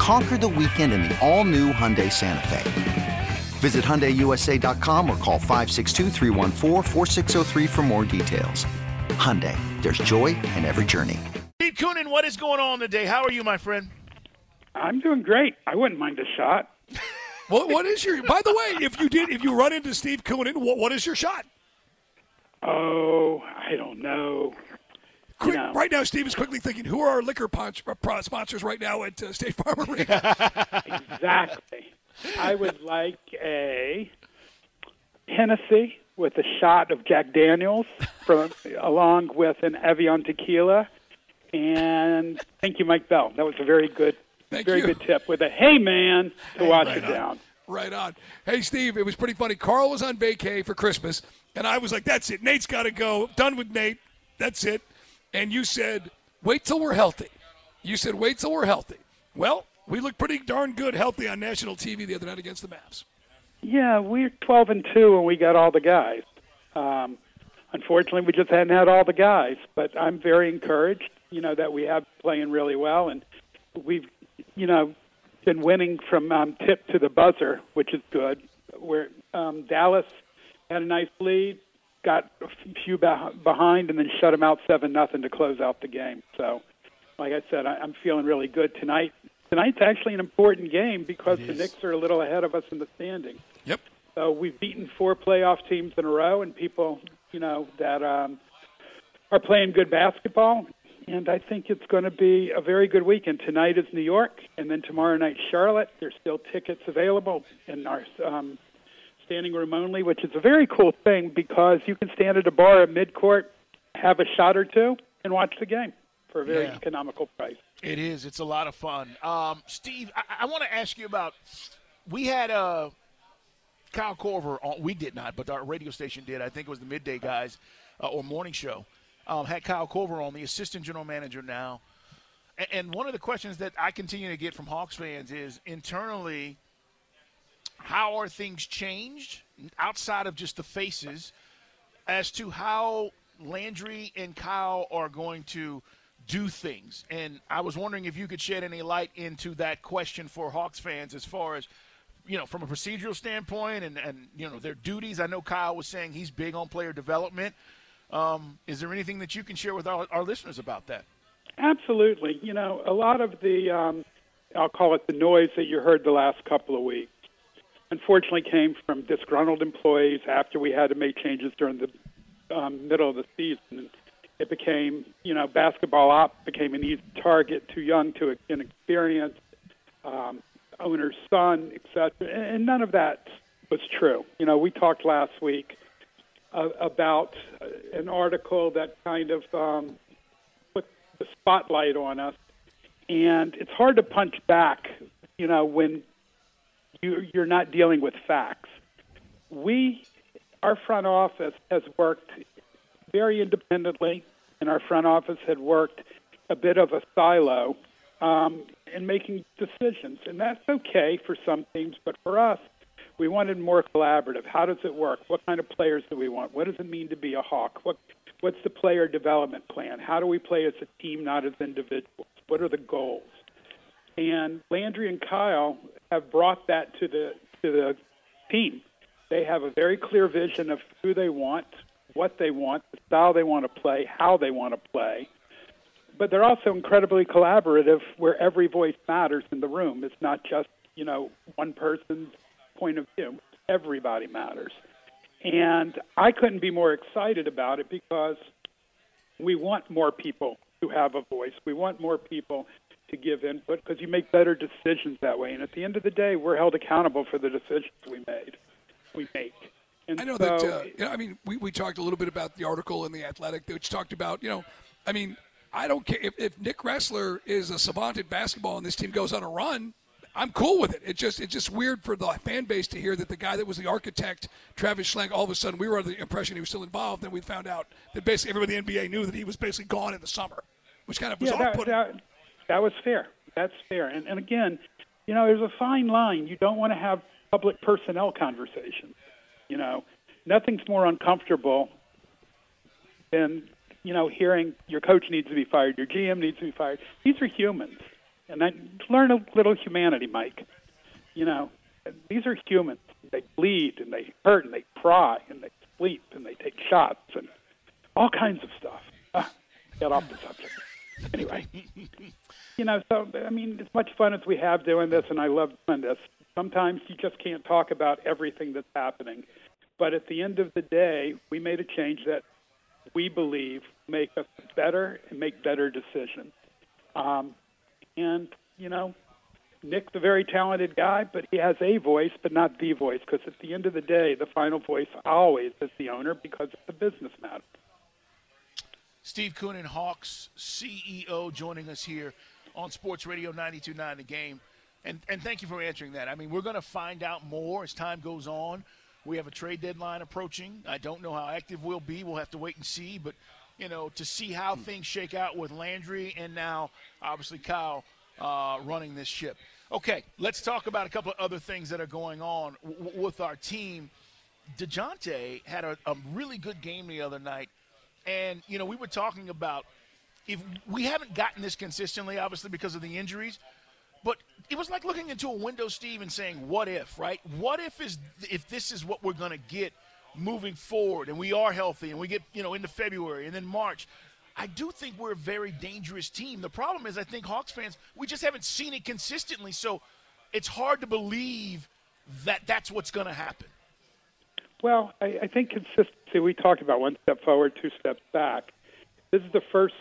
Conquer the weekend in the all new Hyundai Santa Fe. Visit HyundaiUSA.com or call 562 for more details. Hyundai, there's joy in every journey. Steve Koonin, what is going on today? How are you, my friend? I'm doing great. I wouldn't mind a shot. what, what is your? By the way, if you did, if you run into Steve Koonin, what, what is your shot? Oh, I don't know. Quick, know. Right now, Steve is quickly thinking, who are our liquor punch, uh, sponsors right now at uh, State Farm Arena? exactly. I would like a Hennessy with a shot of Jack Daniels from along with an Evian tequila. And thank you, Mike Bell. That was a very good, Thank very you. good tip with a "Hey man" to Hey, wash right it on. down. Right on. Hey, Steve, it was pretty funny. Carl was on vacay for Christmas, and I was like, that's it. Nate's got to go. Done with Nate. That's it. And you said, wait till we're healthy. You said, wait till we're healthy. Well, we looked pretty darn good healthy on national TV the other night against the Mavs. Yeah, we're 12 and two, and we got all the guys. Um, unfortunately, we just hadn't had all the guys. But I'm very encouraged, you know, that we have playing really well, and we've, you know, been winning from um, tip to the buzzer, which is good. Where um, Dallas had a nice lead, got a few beh- behind, and then shut them out seven nothing to close out the game. So, like I said, I, I'm feeling really good tonight. Tonight's actually an important game because the Knicks are a little ahead of us in the standings. Yep. So we've beaten four playoff teams in a row, and people, you know, that um, are playing good basketball. And I think it's going to be a very good weekend. Tonight is New York, and then tomorrow night Charlotte. There's still tickets available in our um, standing room only, which is a very cool thing because you can stand at a bar at midcourt, have a shot or two, and watch the game for a very Yeah. economical price. It is. It's a lot of fun. Um, Steve, I, I want to ask you about. We had uh, Kyle Korver. On, we did not, but our radio station did. I think it was the midday guys uh, or morning show. Um, had Kyle Korver on, the assistant general manager now. And, and one of the questions that I continue to get from Hawks fans is internally, how are things changed outside of just the faces as to how Landry and Kyle are going to do things. And I was wondering if you could shed any light into that question for Hawks fans as far as you know, from a procedural standpoint and, and you know, their duties. I know Kyle was saying he's big on player development. Um, is there anything that you can share with our, our listeners about that? Absolutely. You know, a lot of the, um, I'll call it the noise that you heard the last couple of weeks, unfortunately came from disgruntled employees after we had to make changes during the um, middle of the season. It became, you know, basketball op became an easy target, too young, too inexperienced, um, owner's son, etc. And none of that was true. You know, we talked last week uh, about uh, an article that kind of um, put the spotlight on us, and it's hard to punch back. You know, when you, you're not dealing with facts. We, our front office has worked very independently, and our front office had worked a bit of a silo um, in making decisions, and that's okay for some teams, but for us, we wanted more collaborative. How does it work? What kind of players do we want? What does it mean to be a Hawk? What what's the player development plan? How do we play as a team, not as individuals? What are the goals? And Landry and Kyle have brought that to the to the team. They have a very clear vision of who they want, what they want, the style they want to play, how they want to play. But they're also incredibly collaborative where every voice matters in the room. It's not just, you know, one person's point of view. Everybody matters. And I couldn't be more excited about it because we want more people to have a voice. We want more people to give input because you make better decisions that way. And at the end of the day, we're held accountable for the decisions we made. We make. And I know so, that. Uh, you know, I mean, we, we talked a little bit about the article in the Athletic, which talked about, you know, I mean, I don't care if, if Nick Ressler is a savant at basketball and this team goes on a run. I'm cool with it. It just it's just weird for the fan base to hear that the guy that was the architect, Travis Schlenk, all of a sudden we were under the impression he was still involved, and we found out that basically everybody in the NBA knew that he was basically gone in the summer, which kind of was yeah, off-putting. that, that was fair. That's fair. And, and again, you know, there's a fine line. You don't want to have public personnel conversations. You know, nothing's more uncomfortable than you know hearing your coach needs to be fired, your GM needs to be fired. These are humans, and I learn a little humanity, Mike. You know, these are humans. They bleed and they hurt and they cry and they sleep and they take shots and all kinds of stuff. Ah, get off the subject. Anyway, you know, so I mean, as much fun as we have doing this, and I love doing this. Sometimes you just can't talk about everything that's happening. But at the end of the day, we made a change that we believe make us better and make better decisions. Um, and you know, Nick's a very talented guy, but he has a voice, but not the voice. Because at the end of the day, the final voice always is the owner because it's a business matter. Steve Koonin, Hawks CEO, joining us here on Sports Radio 92.9 The Game. And, and thank you for answering that. I mean, we're going to find out more as time goes on. We have a trade deadline approaching. I don't know how active we'll be. We'll have to wait and see. But, you know, to see how things shake out with Landry and now, obviously, Kyle uh, running this ship. Okay, let's talk about a couple of other things that are going on w- with our team. DeJounte had a, a really good game the other night. And, you know, we were talking about if we haven't gotten this consistently, obviously, because of the injuries, but it was like looking into a window, Steve, and saying, "What if?" Right? What if is if this is what we're going to get moving forward, and we are healthy, and we get you know into February and then March. I do think we're a very dangerous team. The problem is, I think Hawks fans we just haven't seen it consistently, so it's hard to believe that that's what's going to happen. Well, I, I think consistency. We talked about one step forward, two steps back. This is the first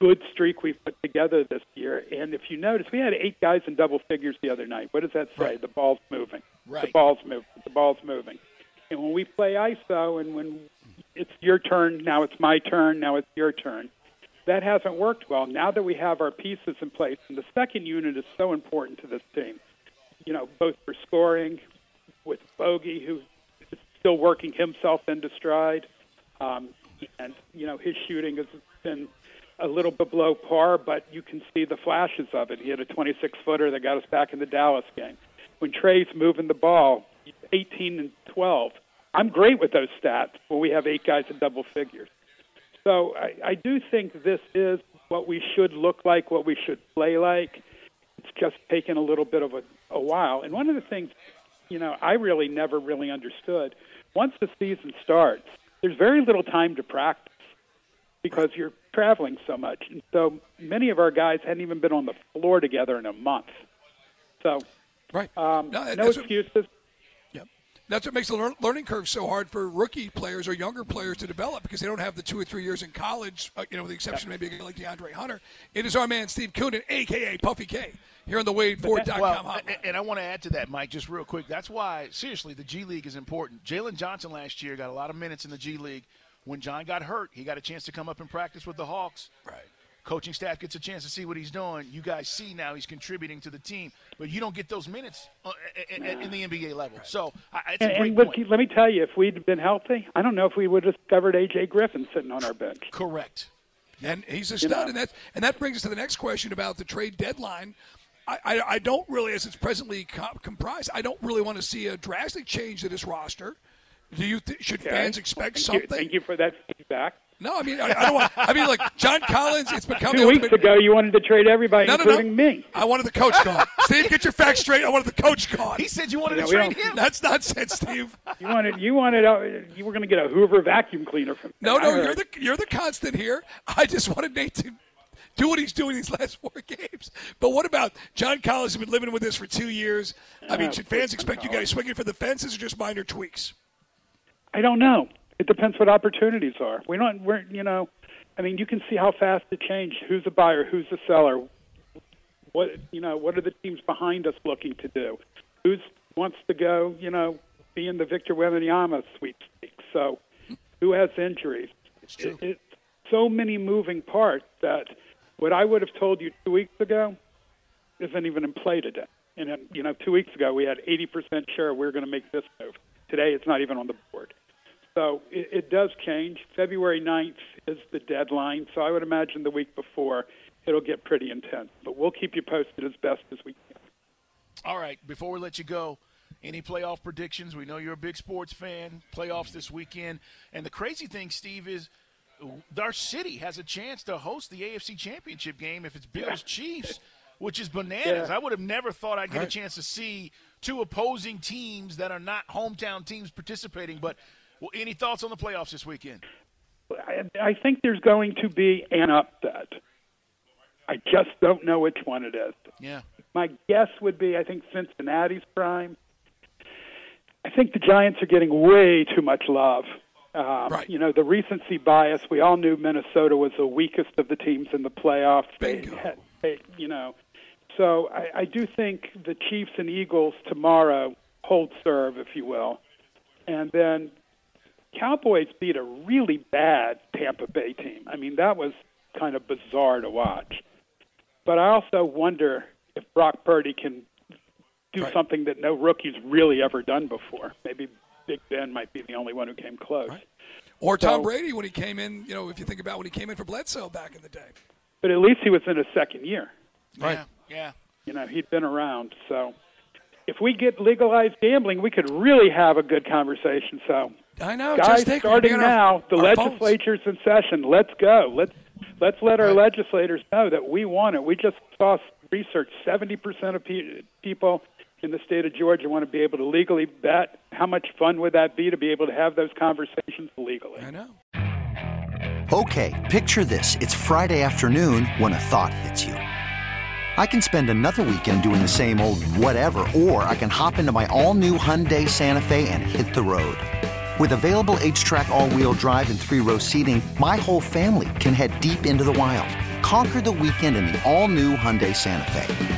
good streak we've put together this year. And if you notice, we had eight guys in double figures the other night. What does that say? Right. The ball's moving. Right. The ball's moving. The ball's moving. And when we play ISO, and when it's your turn, now it's my turn, now it's your turn. That hasn't worked well. Now that we have our pieces in place, and the second unit is so important to this team. You know, both for scoring, with Bogey, who still working himself into stride, um, and you know his shooting has been a little bit below par, but you can see the flashes of it. He had a 26 footer that got us back in the Dallas game. When Trey's moving the ball, 18 and 12. I'm great with those stats when we have eight guys in double figures. So I, I do think this is what we should look like, what we should play like. It's just taken a little bit of a, a while. And one of the things, you know, I really never really understood. Once the season starts, there's very little time to practice because you're traveling so much. And so many of our guys hadn't even been on the floor together in a month. So Right. um, No, no, that's what- excuses. Yep. That's what makes the learning curve so hard for rookie players or younger players to develop because they don't have the two or three years in college, uh, you know, with the exception maybe of a guy like DeAndre Hunter. It is our man, Steve Koonin, a.k.a. Puffy K, here on the WadeFord.com Well, hotline. a- and I want to add to that, Mike, just real quick. That's why, seriously, the G League is important. Jalen Johnson last year got a lot of minutes in the G League. When John got hurt, he got a chance to come up and practice with the Hawks. Right. Coaching staff gets a chance to see what he's doing. You guys see now he's contributing to the team, but you don't get those minutes uh, in the NBA level. So it's And, a great and let, point. let me tell you, if we'd been healthy, I don't know if we would have discovered A.J. Griffin sitting on our bench. Correct. And he's a You stud, know. and that and that brings us to the next question about the trade deadline. I, I, I don't really, as it's presently co- comprised, I don't really want to see a drastic change to this roster. Do you th- should Okay? fans expect thank something? You, thank you for that feedback. No, I mean I, I don't want. I mean like John Collins. It's become Two the weeks ultimate. ago, you wanted to trade everybody, no, no, no. including me. I wanted the coach gone. Steve, get your facts straight. I wanted the coach gone. He said you wanted Yeah, to trade him. That's nonsense, Steve. You wanted, you wanted, uh, you were going to get a Hoover vacuum cleaner from. No, no, you're the you're the constant here. I just wanted Nate to do what he's doing these last four games. But what about John Collins? Has been living with this for two years. I mean, should fans expect you guys swinging for the fences or just minor tweaks? I don't know. It depends what opportunities are. We don't. We're you know, I mean, you can see how fast it changed. Who's a buyer? Who's a seller? What you know? What are the teams behind us looking to do? Who's wants to go? You know, be in the Victor Wembanyama sweepstakes. So, who has injuries? It's true. It, it's so many moving parts that what I would have told you two weeks ago isn't even in play today. And um, you know, two weeks ago we had 80% sure we are going to make this move. Today it's not even on the board. So it, it does change. February 9th is the deadline. So I would imagine the week before it'll get pretty intense. But we'll keep you posted as best as we can. All right. Before we let you go, any playoff predictions? We know you're a big sports fan. Playoffs this weekend. And the crazy thing, Steve, is our city has a chance to host the AFC Championship game if it's Bills Chiefs, which is bananas. Yeah. I would have never thought I'd get Right. a chance to see two opposing teams that are not hometown teams participating. But well, any thoughts on the playoffs this weekend? I, I think there's going to be an upset. I just don't know which one it is. Yeah. My guess would be I think Cincinnati's prime. I think the Giants are getting way too much love. Um, Right. You know, the recency bias, we all knew Minnesota was the weakest of the teams in the playoffs. They Bingo. had- they- you know, so I, I do think the Chiefs and Eagles tomorrow hold serve, if you will. And then Cowboys beat a really bad Tampa Bay team. I mean, that was kind of bizarre to watch. But I also wonder if Brock Purdy can do Right. something that no rookie's really ever done before. Maybe Big Ben might be the only one who came close. Right. Or Tom Brady when he came in, you know, if you think about when he came in for Bledsoe back in the day. But at least he was in his second year. Right. Yeah. Yeah. You know, he'd been around. So if we get legalized gambling, we could really have a good conversation. So I know. guys, just think, we're starting being our- now, the our phones. legislature's in session. Let's go. Let's let's let our Right. legislators know that we want it. We just saw research: seventy percent of pe- people in the state of Georgia want to be able to legally bet. How much fun would that be to be able to have those conversations legally? I know. Okay, picture this. It's Friday afternoon when a thought hits you. I can spend another weekend doing the same old whatever, or I can hop into my all new Hyundai Santa Fe and hit the road. With available HTRAC, all wheel drive, and three row seating, my whole family can head deep into the wild. Conquer the weekend in the all new Hyundai Santa Fe.